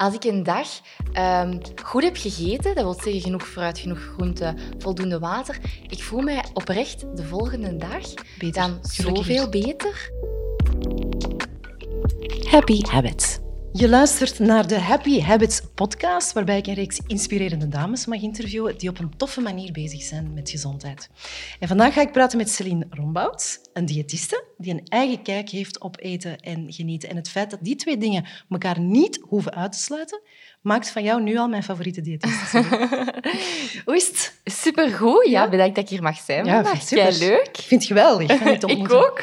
Als ik een dag ehm, goed heb gegeten, dat wil zeggen genoeg fruit, genoeg groente, voldoende water, ik voel mij oprecht de volgende dag Beter, dan zoveel beter. Happy Habits. Je luistert naar de Happy Habits podcast, waarbij ik een reeks inspirerende dames mag interviewen die op een toffe manier bezig zijn met gezondheid. En vandaag ga ik praten met Celine Rombouts, een diëtiste die een eigen kijk heeft op eten en genieten. En het feit dat die twee dingen elkaar niet hoeven uit te sluiten, maakt van jou nu al mijn favoriete diëtiste. Hoe is het? Supergoed, ja. Bedankt dat ik hier mag zijn Ja, vandaag. super. Leuk. Ik vind het geweldig. Ik ook.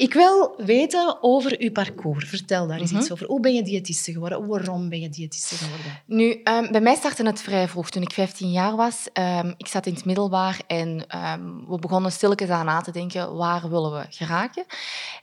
Ik wil weten over uw parcours. Vertel daar eens Mhm. iets over. Hoe ben je diëtiste geworden? Waarom ben je diëtiste geworden? Nu, ehm, bij mij startte het vrij vroeg, toen ik 15 jaar was. Ehm, ik zat in het middelbaar en ehm, we begonnen stilletjes aan na te denken, waar willen we geraken?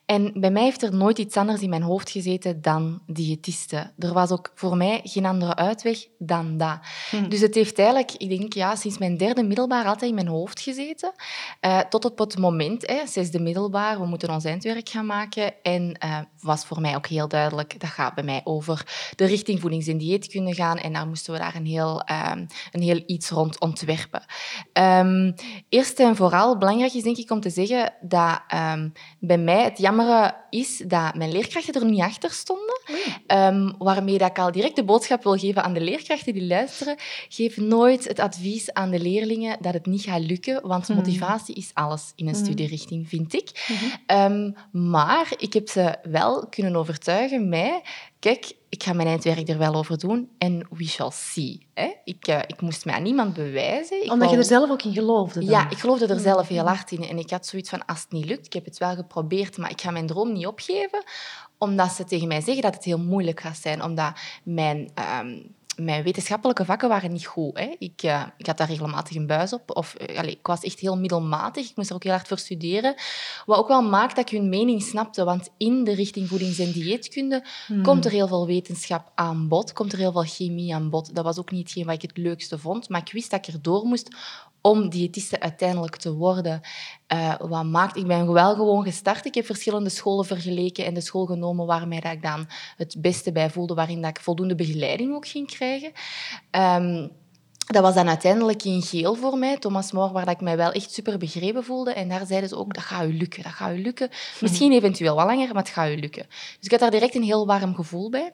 En bij mij heeft er nooit iets anders in mijn hoofd gezeten dan diëtiste. Er was ook voor mij geen andere uitweg dan dat. Hm. Dus het heeft eigenlijk, ik denk ja, sinds mijn derde middelbaar altijd in mijn hoofd gezeten. Eh, tot op het moment, hè, zesde middelbaar, we moeten ons eindwerk gaan maken. En eh, was voor mij ook heel duidelijk, dat gaat bij mij over de richting voedings- en dieetkunde gaan. En daar moesten we daar een heel, ehm, een heel iets rond ontwerpen. Ehm, eerst en vooral belangrijk is denk ik om te zeggen dat ehm, bij mij het jammere is dat mijn leerkrachten er niet achter stonden. Waarmee dat ik al direct de boodschap wil geven aan de leerkrachten die luisteren. Geef nooit het advies aan de leerlingen dat het niet gaat lukken, want Mhm. motivatie is alles in een Mhm. studierichting, vind ik. Ehm, maar ik heb ze wel kunnen overtuigen, mij, kijk, ik ga mijn eindwerk er wel over doen en we shall see. Hè? Ik, eh, ik moest mij aan niemand bewijzen. Ik Omdat je er zelf ook in geloofde. Dan. ja, ik geloofde er zelf heel hard in. En ik had zoiets van, als het niet lukt, ik heb het wel geprobeerd, maar ik ga mijn droom niet opgeven, omdat ze tegen mij zeggen dat het heel moeilijk gaat zijn, omdat mijn... ehm, mijn wetenschappelijke vakken waren niet goed. Hè. Ik, eh, ik had daar regelmatig een buis op. Of, eh, ik was echt heel middelmatig. Ik moest er ook heel hard voor studeren. Wat ook wel maakt dat ik hun mening snapte. Want in de richting voedings- en dieetkunde Hmm. komt er heel veel wetenschap aan bod. Komt er heel veel chemie aan bod. Dat was ook niet hetgeen wat ik het leukste vond. Maar ik wist dat ik er door moest om diëtiste uiteindelijk te worden. Eh, wat maakt... Ik ben wel gewoon gestart. Ik heb verschillende scholen vergeleken en de school genomen waarmee dat ik dan het beste bij voelde, waarin dat ik voldoende begeleiding ook ging krijgen. Ehm, dat was dan uiteindelijk in geel voor mij, Thomas More, waar dat ik mij wel echt super begrepen voelde. En daar zeiden ze ook, dat gaat u lukken, dat gaat u lukken. Misschien eventueel wat langer, maar het gaat u lukken. Dus ik had daar direct een heel warm gevoel bij.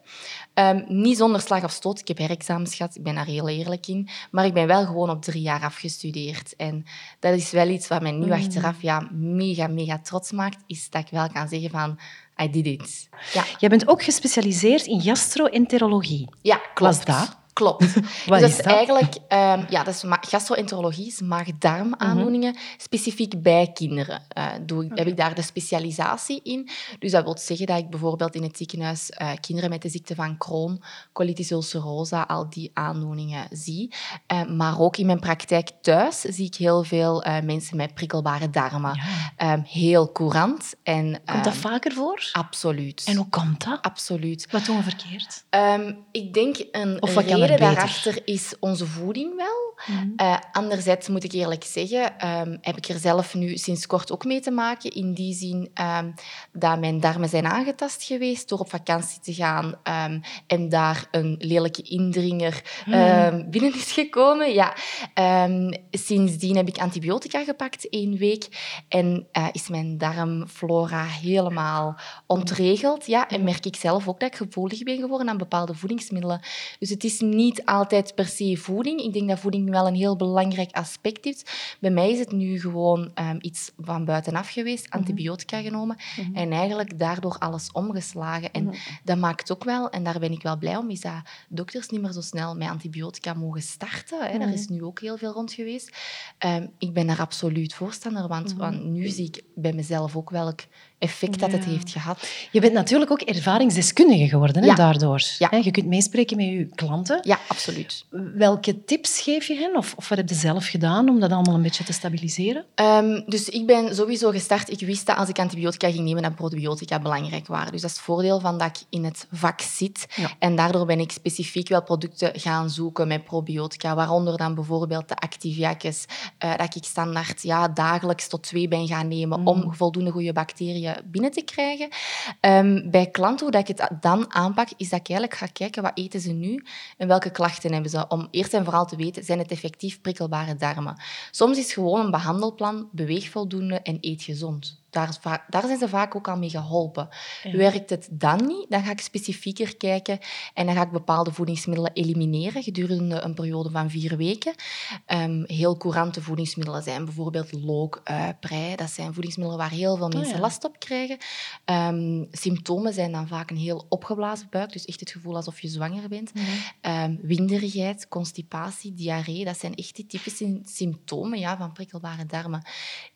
Ehm, niet zonder slag of stoot. Ik heb herexamens gehad, ik ben daar heel eerlijk in. Maar ik ben wel gewoon op drie jaar afgestudeerd. En dat is wel iets wat mij nu Mm. achteraf ja, mega, mega trots maakt, is dat ik wel kan zeggen van, I did it. Ja, Jij bent ook gespecialiseerd in gastroenterologie. ja klopt. Was dat? Klopt. Wat dus dat is dat? eigenlijk um, ja, dat is gastroenterologie, is maag-darm-aandoeningen, specifiek bij kinderen. eh, doe, ik- Heb ik daar de specialisatie in. Dus dat wil zeggen dat ik bijvoorbeeld in het ziekenhuis eh, kinderen met de ziekte van Crohn, colitis ulcerosa, al die aandoeningen zie. Eh, maar ook in mijn praktijk thuis zie ik heel veel mensen met prikkelbare darmen. Ja. Ehm, heel courant. En, Komt dat ehm, vaker voor? Absoluut. En hoe komt dat? Absoluut. Wat doen we verkeerd? Ehm, ik denk een Of wat kan reden daarachter is onze voeding wel. Eh, anderzijds moet ik eerlijk zeggen, ehm, heb ik er zelf nu sinds kort ook mee te maken. In die zin ehm, dat mijn darmen zijn aangetast geweest door op vakantie te gaan ehm, en daar een lelijke indringer ehm, binnen is gekomen. Ja. Sindsdien heb ik antibiotica gepakt, één week. En eh, is mijn darmflora helemaal ontregeld. Ja, en merk ik zelf ook dat ik gevoelig ben geworden aan bepaalde voedingsmiddelen. Dus het is niet altijd per se voeding. Ik denk dat voeding wel een heel belangrijk aspect heeft. Bij mij is het nu gewoon ehm, iets van buitenaf geweest, antibiotica genomen Mhm. en eigenlijk daardoor alles omgeslagen. En Mhm. dat maakt ook wel, en daar ben ik wel blij om, is dat dokters niet meer zo snel met antibiotica mogen starten. Hè. Daar Mhm. is nu ook heel veel rond geweest. Ehm, ik ben daar absoluut voorstander, want, Mhm. want nu zie ik bij mezelf ook welk effect dat het heeft gehad. Je bent natuurlijk ook ervaringsdeskundige geworden hè, daardoor. Je kunt meespreken met je klanten. Ja, absoluut. Welke tips geef je hen? Of, of wat heb je zelf gedaan om dat allemaal een beetje te stabiliseren? Ehm, dus ik ben sowieso gestart. Ik wist dat als ik antibiotica ging nemen, dat probiotica belangrijk waren. Dus dat is het voordeel van dat ik in het vak zit. Ja. En daardoor ben ik specifiek wel producten gaan zoeken met probiotica, waaronder dan bijvoorbeeld de Activiacus, eh, dat ik standaard ja, dagelijks tot twee ben gaan nemen Mm. om voldoende goede bacteriën binnen te krijgen. Um, bij klanten, hoe dat ik het dan aanpak, is dat ik eigenlijk ga kijken wat eten ze nu en welke klachten hebben ze. Om eerst en vooral te weten, zijn het effectief prikkelbare darmen? Soms is gewoon een behandelplan beweeg voldoende en eet gezond. Daar, daar, zijn ze vaak ook al mee geholpen. Werkt het dan niet, dan ga ik specifieker kijken en dan ga ik bepaalde voedingsmiddelen elimineren gedurende een periode van vier weken. Um, heel courante voedingsmiddelen zijn bijvoorbeeld look, ui, prei. Dat zijn voedingsmiddelen waar heel veel oh mensen last op krijgen. Um, symptomen zijn dan vaak een heel opgeblazen buik, dus echt het gevoel alsof je zwanger bent. um, winderigheid, constipatie, diarree, dat zijn echt die typische symptomen ja, van prikkelbare darmen.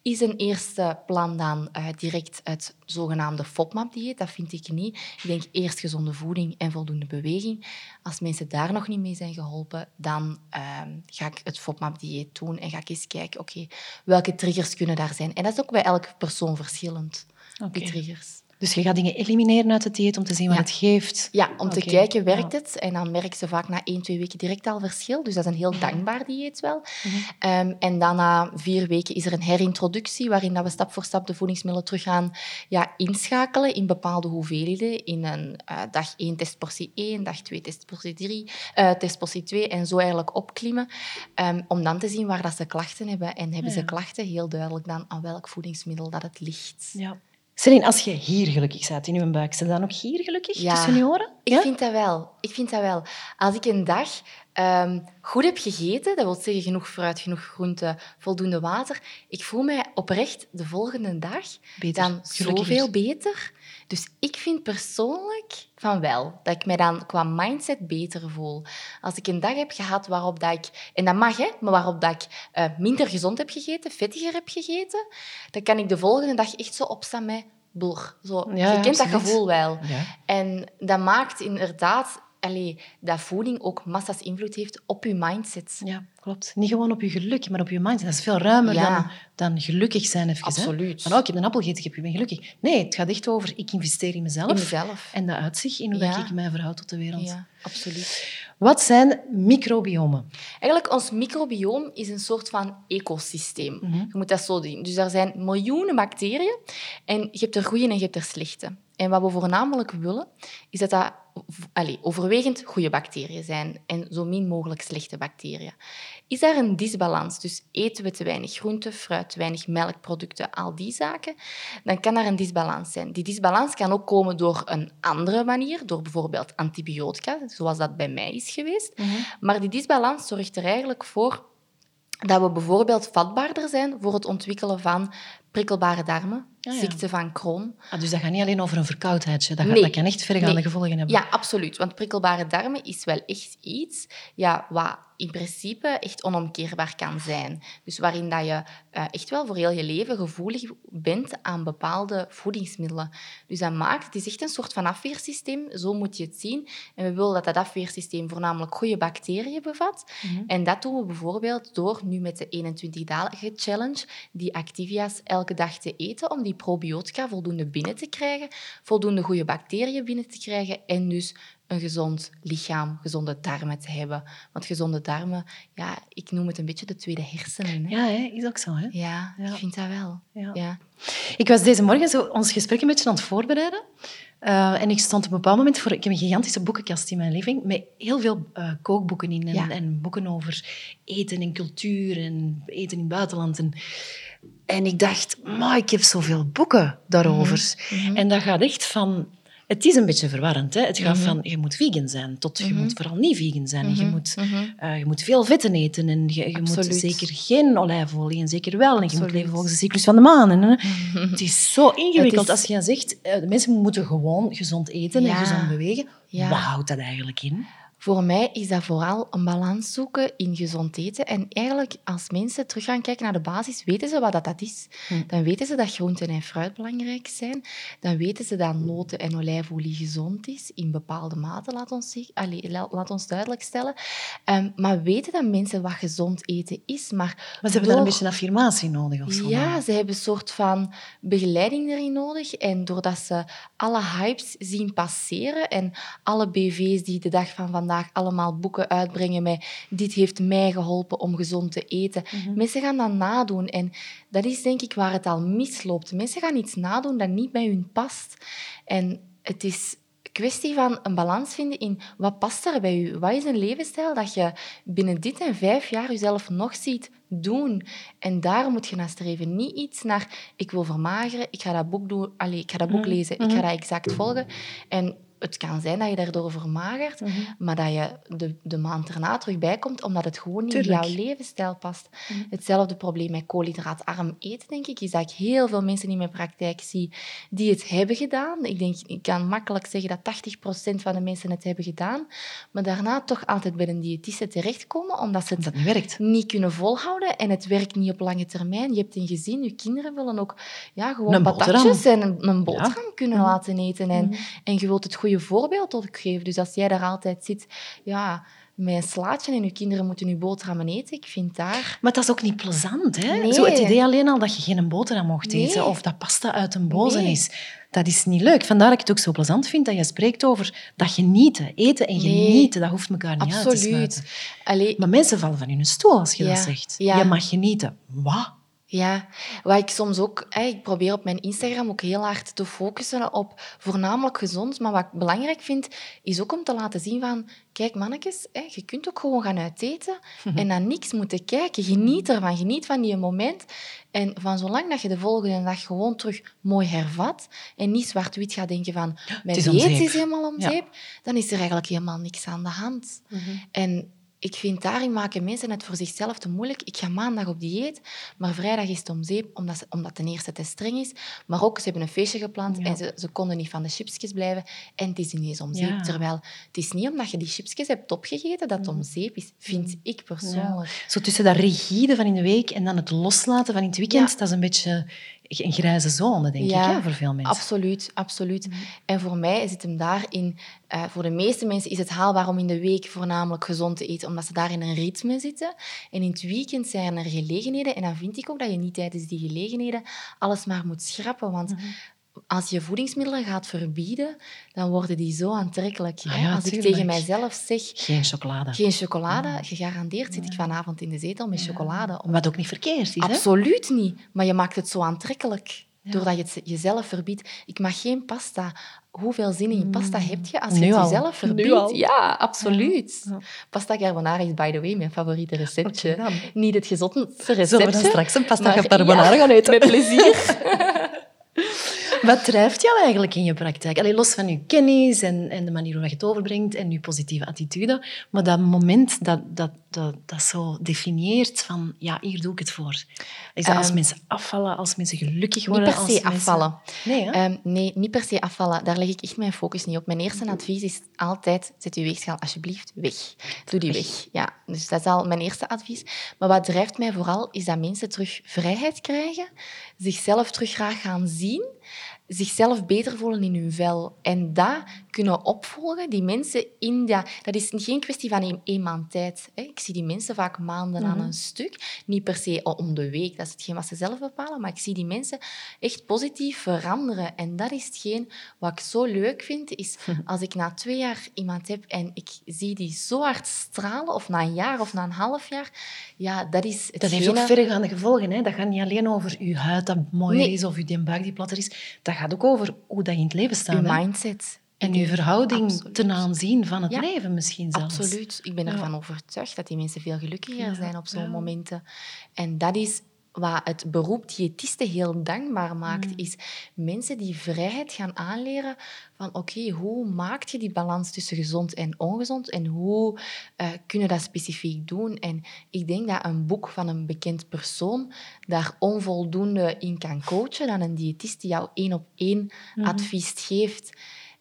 Is een eerste plan dan uh, direct het zogenaamde FODMAP-dieet. Dat vind ik niet. Ik denk eerst gezonde voeding en voldoende beweging. Als mensen daar nog niet mee zijn geholpen, dan uh, ga ik het FODMAP-dieet doen en ga ik eens kijken, oké, welke triggers kunnen daar zijn? En dat is ook bij elke persoon verschillend, okay. die triggers. Dus je gaat dingen elimineren uit het dieet om te zien wat het geeft? Ja, om te kijken, werkt het? En dan merken ze vaak na één, twee weken direct al verschil. Dus dat is een heel dankbaar dieet wel. Mhm. Ehm, en dan na vier weken is er een herintroductie, waarin dat we stap voor stap de voedingsmiddelen terug gaan ja, inschakelen in bepaalde hoeveelheden. In een uh, dag 1 testportie 1, dag 2 testportie 3, uh, eh, testportie 2 en zo eigenlijk opklimmen. Um, om dan te zien waar dat ze klachten hebben. En hebben ze klachten, heel duidelijk dan aan welk voedingsmiddel dat het ligt. Ja. Celine, als je hier gelukkig bent in je buik, zit dan ook hier gelukkig ja, tussen je oren? Ik vind dat wel. Ik vind dat wel. Als ik een dag um, goed heb gegeten, dat wil zeggen genoeg fruit, genoeg groente, voldoende water, ik voel mij oprecht de volgende dag beter. dan zoveel beter. Dus ik vind persoonlijk van wel, dat ik mij dan qua mindset beter voel. Als ik een dag heb gehad waarop dat ik, en dat mag, hè, maar waarop dat ik uh, minder gezond heb gegeten, vettiger heb gegeten, dan kan ik de volgende dag echt zo opstaan met boer. Zo, ja, je kent dat gevoel wel. Ja. En dat maakt inderdaad allee, dat voeding ook massa's invloed heeft op je mindset. Ja, klopt. Niet gewoon op je geluk, maar op je mindset. Dat is veel ruimer dan, dan gelukkig zijn. Even, Absoluut. Van, oh, ik heb een appel gegeten, ik ben gelukkig. Nee, het gaat echt over, ik investeer in mezelf. In mezelf. En dat uitzicht in hoe ja. ik mij verhoud tot de wereld. Ja, absoluut. Wat zijn microbiomen? Eigenlijk, ons microbioom is een soort van ecosysteem. Mhm. Je moet dat zo zien. Dus er zijn miljoenen bacteriën en je hebt er goede en je hebt er slechte. En wat we voornamelijk willen, is dat dat allez, overwegend goede bacteriën zijn en zo min mogelijk slechte bacteriën. Is daar een disbalans, dus eten we te weinig groente, fruit, te weinig melkproducten, al die zaken, dan kan daar een disbalans zijn. Die disbalans kan ook komen door een andere manier, door bijvoorbeeld antibiotica, zoals dat bij mij is geweest. Mhm. Maar die disbalans zorgt er eigenlijk voor dat we bijvoorbeeld vatbaarder zijn voor het ontwikkelen van prikkelbare darmen, ah, ziekte van Crohn. Ah, dus dat gaat niet alleen over een verkoudheidje, dat, nee. dat kan echt vergaande nee. gevolgen hebben. Ja, absoluut. Want prikkelbare darmen is wel echt iets ja, wat in principe echt onomkeerbaar kan zijn. Dus waarin dat je uh, echt wel voor heel je leven gevoelig bent aan bepaalde voedingsmiddelen. Dus dat maakt, het is echt een soort van afweersysteem, zo moet je het zien. En we willen dat dat afweersysteem voornamelijk goede bacteriën bevat. Mm -hmm. En dat doen we bijvoorbeeld door nu met de 21-dalige challenge die Activia's elke dag te eten om die probiotica voldoende binnen te krijgen, voldoende goede bacteriën binnen te krijgen en dus een gezond lichaam, gezonde darmen te hebben. Want gezonde darmen, ja, ik noem het een beetje de tweede hersenen. Hè? Ja, hè? is ook zo. Hè? Ja, ik vind dat wel. Ja. ja. Ik was deze morgen zo ons gesprek een beetje aan het voorbereiden. Uh, en ik stond op een bepaald moment voor... Ik heb een gigantische boekenkast in mijn living met heel veel uh, kookboeken in. En, en, boeken over eten en cultuur en eten in het buitenland. En, en ik dacht, maar ik heb zoveel boeken daarover. Mm -hmm. En dat gaat echt van het is een beetje verwarrend. Hè? Het gaat mhm. van, je moet vegan zijn, tot je mhm. moet vooral niet vegan zijn. Je, mhm. moet, uh, je moet veel vetten eten en je, je moet zeker geen olijfolie en zeker wel. En je moet leven volgens de cyclus van de maan. En, Het is zo ingewikkeld is... als je zegt, uh, de mensen moeten gewoon gezond eten en gezond bewegen. Ja. Wat houdt dat eigenlijk in? Voor mij is dat vooral een balans zoeken in gezond eten. En eigenlijk, als mensen terug gaan kijken naar de basis, weten ze wat dat, dat is. Hm. Dan weten ze dat groenten en fruit belangrijk zijn. Dan weten ze dat noten en olijfolie gezond is, in bepaalde mate, laat ons, allez, laat ons duidelijk stellen. Um, maar weten dat mensen wat gezond eten is. Maar, maar ze hebben daar een beetje een affirmatie nodig of zo? Ja, ze hebben een soort van begeleiding erin nodig. En doordat ze alle hypes zien passeren en alle BV's die de dag van vandaag vandaag allemaal boeken uitbrengen met dit heeft mij geholpen om gezond te eten. Mensen gaan dat nadoen en dat is denk ik waar het al misloopt. Mensen gaan iets nadoen dat niet bij hun past. En het is kwestie van een balans vinden in wat past er bij u? Wat is een levensstijl dat je binnen dit en vijf jaar jezelf nog ziet doen? En daar moet je naar streven. Niet iets naar, ik wil vermageren, ik ga dat boek, doen, allez, ik ga dat boek Mhm. lezen, ik ga dat exact volgen. En het kan zijn dat je daardoor vermagert, Mhm. maar dat je de, de maand erna terug bijkomt, omdat het gewoon niet Tuurlijk. in jouw levensstijl past. Mhm. Hetzelfde probleem met koolhydraatarm eten, denk ik, is dat ik heel veel mensen in mijn praktijk zie die het hebben gedaan. Ik denk, ik kan makkelijk zeggen dat 80% van de mensen het hebben gedaan, maar daarna toch altijd bij een diëtiste terechtkomen, omdat ze het Dat werkt. niet kunnen volhouden en het werkt niet op lange termijn. Je hebt een gezin, je kinderen willen ook ja, gewoon patatjes en een, een boterham Ja. kunnen Mhm. laten eten. En, en je wilt het goede voorbeeld ook geven. Dus als jij daar altijd zit, ja, met een slaatje en je kinderen moeten je boterhammen eten, ik vind daar... Maar dat is ook niet plezant, hè? Nee. Zo het idee alleen al dat je geen boterham mocht Nee. eten of dat pasta uit een boze Nee. is, dat is niet leuk. Vandaar dat ik het ook zo plezant vind dat je spreekt over dat genieten. Eten en genieten, dat hoeft elkaar niet uit te sluiten. Absoluut. Allee, Maar mensen vallen van hun stoel als je Ja, dat zegt. ja. Je mag genieten. Wat? Ja, wat ik soms ook... Ik probeer op mijn Instagram ook heel hard te focussen op voornamelijk gezond. Maar wat ik belangrijk vind, is ook om te laten zien van... Kijk, mannetjes, je kunt ook gewoon gaan uiteten en naar niks moeten kijken. Geniet ervan, geniet van die moment. En van zolang dat je de volgende dag gewoon terug mooi hervat en niet zwart-wit gaat denken van... Mijn dieet is helemaal om Ja. zeep. Dan is er eigenlijk helemaal niks aan de hand. En ik vind daarin maken mensen het voor zichzelf te moeilijk. Ik ga maandag op dieet, maar vrijdag is het om zeep, omdat, ze, omdat ten eerste te streng is. Maar ook, ze hebben een feestje gepland Ja. en ze, ze konden niet van de chipsjes blijven. En het is ineens om zeep. Ja. Terwijl het is niet omdat je die chipsjes hebt opgegeten dat het om zeep is, vind ik persoonlijk. Zo tussen dat rigide van in de week en dan het loslaten van in het weekend, dat is een beetje een grijze zone, denk Ja, ik, hè, voor veel mensen. Absoluut, absoluut. En voor mij zit hem daarin... eh voor de meeste mensen is het haalbaar om in de week voornamelijk gezond te eten, omdat ze daar in een ritme zitten. En in het weekend zijn er gelegenheden. En dan vind ik ook dat je niet tijdens die gelegenheden alles maar moet schrappen. Want Mhm. Als je voedingsmiddelen gaat verbieden, dan worden die zo aantrekkelijk. Ah ja, als ik tegen mijzelf zeg... Geen chocolade. Geen chocolade, gegarandeerd zit ik vanavond in de zetel met chocolade. Wat ook niet verkeerd is, hè? Absoluut niet. Maar je maakt het zo aantrekkelijk. Doordat je het jezelf verbiedt. Ik mag geen pasta. Hoeveel zin in pasta heb je als je Mm. Nu het jezelf verbiedt? Ja, absoluut. Ja. Pasta carbonara is, by the way, mijn favoriete receptje. Niet het gezondste Zullen receptje. we dan straks een pasta carbonara ja, gaan eten? Met plezier. Wat drijft jou eigenlijk in je praktijk? Allee, los van je kennis en, en de manier waarop je het overbrengt en je positieve attitude, maar dat moment dat, dat, dat, dat zo definieert van, ja, hier doe ik het voor. Is dat als Ehm, mensen afvallen, als mensen gelukkig Niet worden? per als se mensen- afvallen. Nee, hè? Ehm, nee, niet per se afvallen. Daar leg ik echt mijn focus niet op. Mijn eerste advies is altijd, zet je weegschaal alsjeblieft weg. Doe die weg. Ja, dus dat is al mijn eerste advies. Maar wat drijft mij vooral, is dat mensen terug vrijheid krijgen, zichzelf terug graag gaan zien, zichzelf beter voelen in hun vel. En dat kunnen opvolgen, die mensen in dat... Dat is geen kwestie van één, één maand tijd. Hè. Ik zie die mensen vaak maanden aan een stuk. Niet per se om de week, dat is hetgeen wat ze zelf bepalen, maar ik zie die mensen echt positief veranderen. En dat is hetgeen wat ik zo leuk vind, is als ik na twee jaar iemand heb en ik zie die zo hard stralen, of na een jaar of na een half jaar, ja, dat is Dat heeft ook verregaande gevolgen. Hè? Dat gaat niet alleen over je huid dat Nee. is of je buik die platter is. Dat gaat ook over hoe dat je in het leven staat. uw mindset. En denk- verhouding Absoluut. ten aanzien van het Ja. leven misschien zelfs. Absoluut. Ik ben Ja. ervan overtuigd dat die mensen veel gelukkiger Ja, zijn op zo'n momenten. En dat is wat het beroep diëtisten heel dankbaar maakt, Mm. is mensen die vrijheid gaan aanleren van oké, hoe maak je die balans tussen gezond en ongezond en hoe eh kunnen dat specifiek doen? En ik denk dat een boek van een bekend persoon daar onvoldoende in kan coachen dan een diëtist die jou één op één Mhm. advies geeft.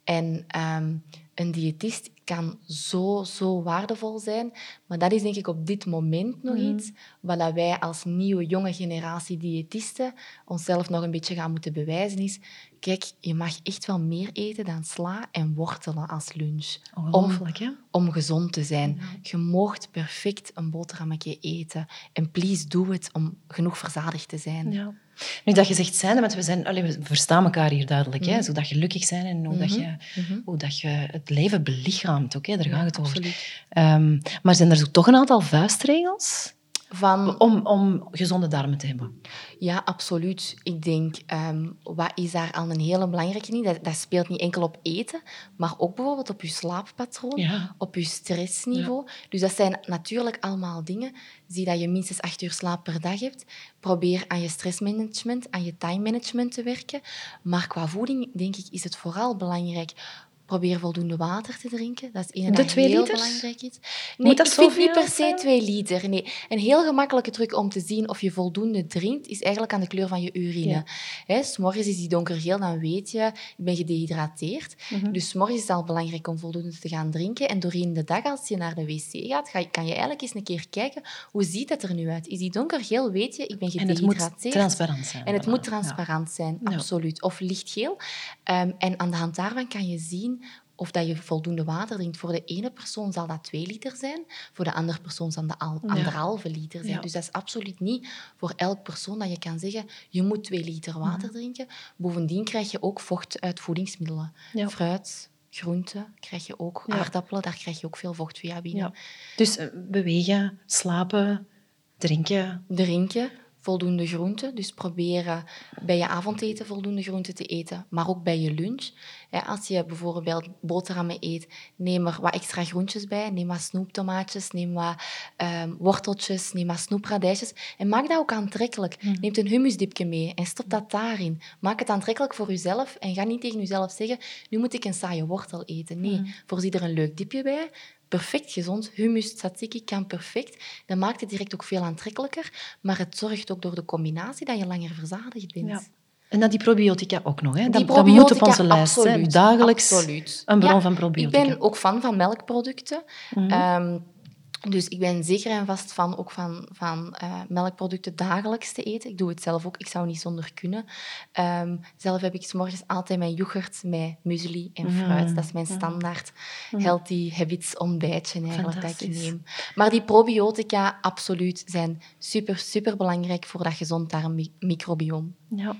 En ehm, een diëtist kan zo, zo waardevol zijn. Maar dat is denk ik op dit moment nog Mhm. iets wat wij als nieuwe, jonge generatie diëtisten onszelf nog een beetje gaan moeten bewijzen is... Kijk, je mag echt wel meer eten dan sla en wortelen als lunch. Om, om gezond te zijn. Je moogt perfect een boterhammetje eten. En please, doe het om genoeg verzadigd te zijn. Ja. Nu dat je zegt zijn, want we, zijn, allee, we verstaan elkaar hier duidelijk. Hè? Mhm. Zo dat gelukkig zijn en hoe, dat Mhm. je, hoe dat je het leven belichaamt. Hè? Daar Ja, gaat het over. Ehm, maar zijn er zo toch een aantal vuistregels Van, om, om gezonde darmen te hebben? Ja, absoluut. Ik denk, ehm, wat is daar al een hele belangrijke in? Dat, dat speelt niet enkel op eten, maar ook bijvoorbeeld op je slaappatroon, Ja. op je stressniveau. Dus dat zijn natuurlijk allemaal dingen. Zie dat je minstens acht uur slaap per dag hebt. Probeer aan je stressmanagement, aan je time management te werken. Maar qua voeding, denk ik, is het vooral belangrijk Probeer voldoende water te drinken. Dat is één dat heel liters? belangrijk is. Nee, dat ik vind niet per se twee liter. Nee. Een heel gemakkelijke truc om te zien of je voldoende drinkt, is eigenlijk aan de kleur van je urine. Ja. Hè, morgens is die donkergeel, dan weet je, ik ben gedehydrateerd. Mhm. Dus 's morgens is het al belangrijk om voldoende te gaan drinken. En doorheen de dag, als je naar de wc gaat, ga kan je eigenlijk eens een keer kijken, hoe ziet het er nu uit? Is die donkergeel, weet je, ik ben En het moet gedehydrateerd. transparant zijn. En het moet transparant zijn, Ja. absoluut. Of lichtgeel. Ehm, en aan de hand daarvan kan je zien of dat je voldoende water drinkt. Voor de ene persoon zal dat twee liter zijn, voor de andere persoon zal dat al Ja. anderhalve liter zijn. Ja. Dus dat is absoluut niet voor elk persoon dat je kan zeggen, je moet twee liter water drinken. Bovendien krijg je ook vocht uit voedingsmiddelen. Ja. Fruit, groenten krijg je ook. Aardappelen, daar krijg je ook veel vocht via binnen. Dus eh, bewegen, slapen, drinken. Drinken, voldoende groenten. Dus proberen bij je avondeten voldoende groenten te eten, maar ook bij je lunch. Als je bijvoorbeeld boterhammen eet, neem er wat extra groentjes bij. Neem wat snoeptomaatjes, neem wat ehm, worteltjes, neem wat snoepradijsjes. En maak dat ook aantrekkelijk. Mhm. Neem een hummusdipje mee en stop dat daarin. Maak het aantrekkelijk voor jezelf en ga niet tegen jezelf zeggen, nu moet ik een saaie wortel eten. Nee, voorzie er een leuk dipje bij. Perfect gezond. Hummus tzatziki kan perfect. Dat maakt het direct ook veel aantrekkelijker. Maar het zorgt ook door de combinatie dat je langer verzadigd bent. Ja. En dan die probiotica ook nog. Hè? Die dat, dat moet op onze lijst. Hè? absoluut, Dagelijks absoluut. een bron Ja, van probiotica. Ik ben ook fan van melkproducten. Mhm. Ehm, dus ik ben zeker en vast fan ook van, van eh, melkproducten dagelijks te eten. Ik doe het zelf ook. Ik zou niet zonder kunnen. Ehm, zelf heb ik 's morgens altijd mijn yoghurt met muesli en fruit. Mm. Dat is mijn standaard healthy habits ontbijtje eigenlijk dat ik neem. Maar die probiotica, absoluut, zijn super, super belangrijk voor dat gezond darmmicrobiome. Ja.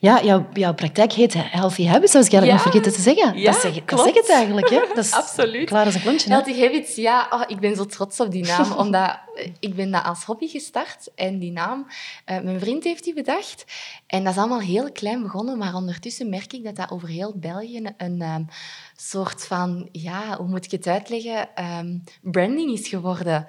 Ja, jouw, jouw praktijk heet Healthy Habits, dat was ik eigenlijk Ja. nog vergeten te zeggen. Ja, dat, zeg, dat zeg het eigenlijk. Hè? Dat is Absoluut. klaar als een klontje. hè? Healthy Habits, ja, oh, ik ben zo trots op die naam, omdat eh, ik ben dat als hobby gestart en die naam, eh, mijn vriend heeft die bedacht. En dat is allemaal heel klein begonnen, maar ondertussen merk ik dat dat over heel België een, een ehm, soort van, ja, hoe moet ik het uitleggen, Ehm, branding is geworden.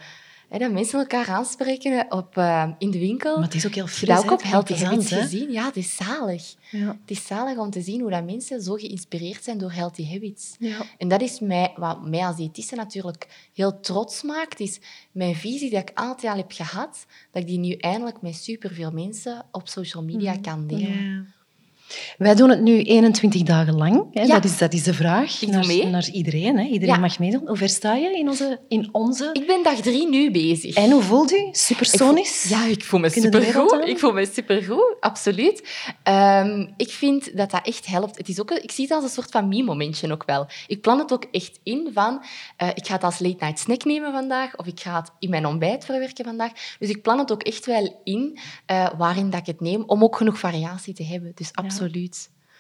Hè, dat mensen elkaar aanspreken op, eh, in de winkel. Maar het is ook heel fris. dat ook op Healthy Habits gezien? Ja, het is zalig. Ja. Het is zalig om te zien hoe dat mensen zo geïnspireerd zijn door Healthy Habits. Ja. En dat is mij, wat mij als diëtiste natuurlijk heel trots maakt, is mijn visie die ik altijd al heb gehad, dat ik die nu eindelijk met superveel mensen op social media kan delen. Ja. Wij doen het nu 21 dagen lang. Hè? Ja. Dat, is, dat is de vraag Ik naar, doe mee. naar iedereen. Hè? Iedereen Ja. mag meedoen. Hoe ver sta je in onze... In onze... Ik ben dag drie nu bezig. En hoe voelt u? Ik voel- Supersonisch? Ja, ik voel me supergoed. Ik voel me supergoed, absoluut. Ehm, ik vind dat dat echt helpt. Het is ook, ik zie het als een soort van me-momentje ook wel. Ik plan het ook echt in van, eh, ik ga het als late night snack nemen vandaag, of ik ga het in mijn ontbijt verwerken vandaag. Dus ik plan het ook echt wel in eh, waarin dat ik het neem, om ook genoeg variatie te hebben. Dus absoluut.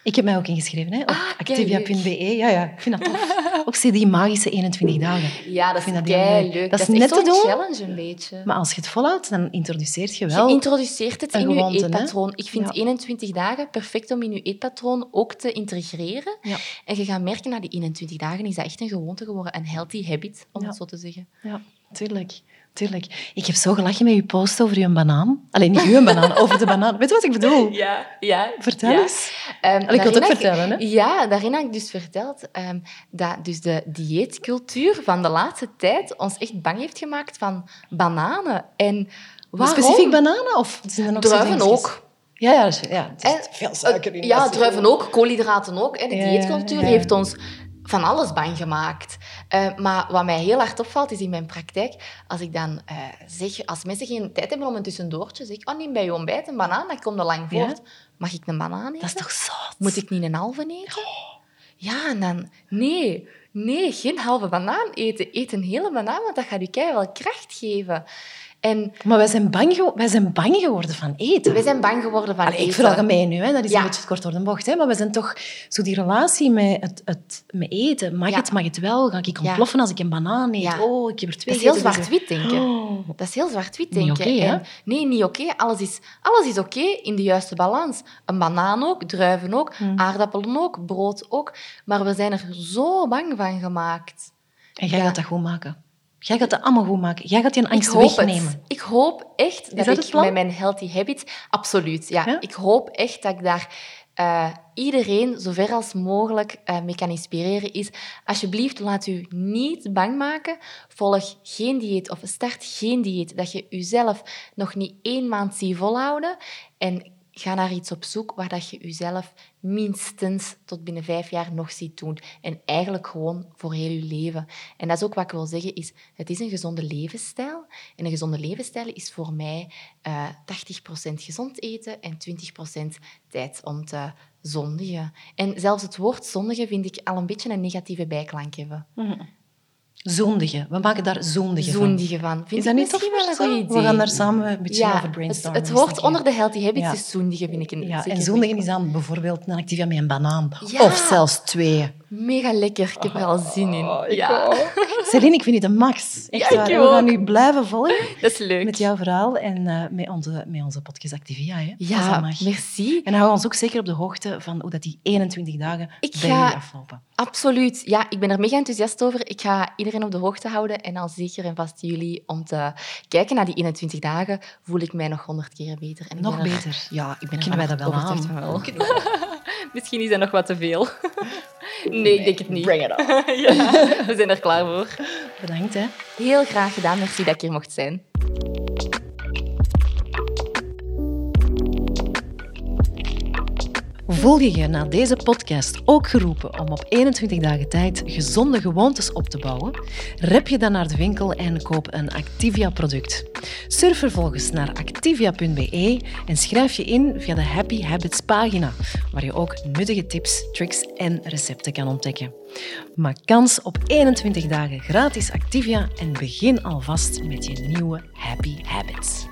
Ik heb mij ook ingeschreven hè? op Ah, activia.be. Ja, ja, ik vind dat tof. ook zie die magische 21 dagen. Ja, dat vind is dat heel leuk. Dat is net te doen. challenge een beetje. Maar als je het volhoudt, dan introduceert je Je wel... introduceert het in je hè? eetpatroon. Ik vind Ja. 21 dagen perfect om in je eetpatroon ook te integreren. Ja. En je gaat merken, na die 21 dagen is dat echt een gewoonte geworden. Een healthy habit, om Ja. het zo te zeggen. Ja, tuurlijk. Tuurlijk. Ik heb zo gelachen met uw post over uw banaan. Alleen niet uw banaan, over de banaan. Weet je wat ik bedoel? Ja, ja. Vertel ja. eens. Ehm, Allee, ik wil het ook vertellen, hè? Ja, daarin had ik dus verteld ehm, dat dus de dieetcultuur van de laatste tijd ons echt bang heeft gemaakt van bananen. En waarom? Specifiek bananen? Of zijn er Druiven ook. Ja, ja, dus- ja En- veel suiker in. Ja, druiven ook, koolhydraten ook. Hè. De dieetcultuur heeft ons van alles bang gemaakt. Eh, maar wat mij heel hard opvalt, is in mijn praktijk, als ik dan eh, zeg, als mensen geen tijd hebben om een tussendoortje, zeg ik, oh, neem bij je ontbijt een banaan, dan komt er lang Ja. voort. Mag ik een banaan eten? Dat is toch zout? Moet ik niet een halve eten? Ja, en dan... Nee, nee, geen halve banaan eten. Eet een hele banaan, want dat gaat je wel kracht geven. En Maar wij zijn bang, wij zijn bang geworden van eten. wij zijn bang geworden van Allee, ik eten. veralgemeen nu, hè. dat is Ja. een beetje het kort door de bocht. Hè. Maar we zijn toch zo die relatie met, het, het, met eten. Mag Ja. het, mag het wel? Ga ik Ja. ontploffen als ik een banaan eet? Oh, ik heb er twee Dat is heel dus- zwart-wit denken. Oh. Dat is heel zwart-wit Niet denken. En- nee, niet oké. Alles is, alles is oké in de juiste balans. Een banaan ook, druiven ook, Hmm. aardappelen ook, brood ook. Maar we zijn er zo bang van gemaakt. En jij gaat dat goed maken. Jij gaat dat allemaal goed maken. Jij gaat die een angst ik wegnemen. het. Ik hoop echt dat, dat het ik met mijn healthy habits... Absoluut, ja. Ja? Ik hoop echt dat ik daar eh, iedereen zo ver als mogelijk eh, mee kan inspireren. Is, alsjeblieft, laat u niet bang maken. Volg geen dieet of start geen dieet dat je jezelf nog niet één maand ziet volhouden. En ga naar iets op zoek waar dat je jezelf minstens tot binnen vijf jaar nog ziet doen. En eigenlijk gewoon voor heel je leven. En dat is ook wat ik wil zeggen, is het is een gezonde levensstijl. En een gezonde levensstijl is voor mij eh 80% gezond eten en 20% tijd om te zondigen. En zelfs het woord zondigen vind ik al een beetje een negatieve bijklank hebben. Zondigen. We maken daar zondigen van. Zondigen van. Vind Is dat niet misschien wel een goed idee. We gaan daar samen een beetje ja, over het, brainstormen. het eens hoort onder de healthy habits, Ja. dus zondigen vind ik een Ja, en zondigen is aan bijvoorbeeld een Activia met een banaan. Of zelfs twee. Mega lekker. Ik heb er al zin in. Oh, ik ja, Celine, ik vind het een max. Echt Ja, waar. ik We gaan nu blijven volgen dat is leuk. met jouw verhaal en eh, met, onze, met onze podcast Activia. Hè, Ja, merci. En hou ons ook zeker op de hoogte van hoe dat die 21 dagen Ik bij ga- jullie aflopen. Absoluut. Ja, ik ben er mega enthousiast over. Ik ga iedereen op de hoogte houden en al zeker en vast jullie om te kijken naar die 21 dagen. Voel ik mij nog 100 keer beter. En Nog er- beter. Ja, ik ben Kunnen wij dat wel aan? wel. Misschien is dat nog wat te veel. Nee, ik denk het niet. Bring it on. Ja, we zijn er klaar voor. Bedankt. Hè. Heel graag gedaan. Merci dat ik hier mocht zijn. Voel je je na deze podcast ook geroepen om op 21 dagen tijd gezonde gewoontes op te bouwen? Rep je dan naar de winkel en koop een Activia-product. Surf vervolgens naar activia.be en schrijf je in via de Happy Habits pagina, waar je ook nuttige tips, tricks en recepten kan ontdekken. Maak kans op 21 dagen gratis Activia en begin alvast met je nieuwe Happy Habits.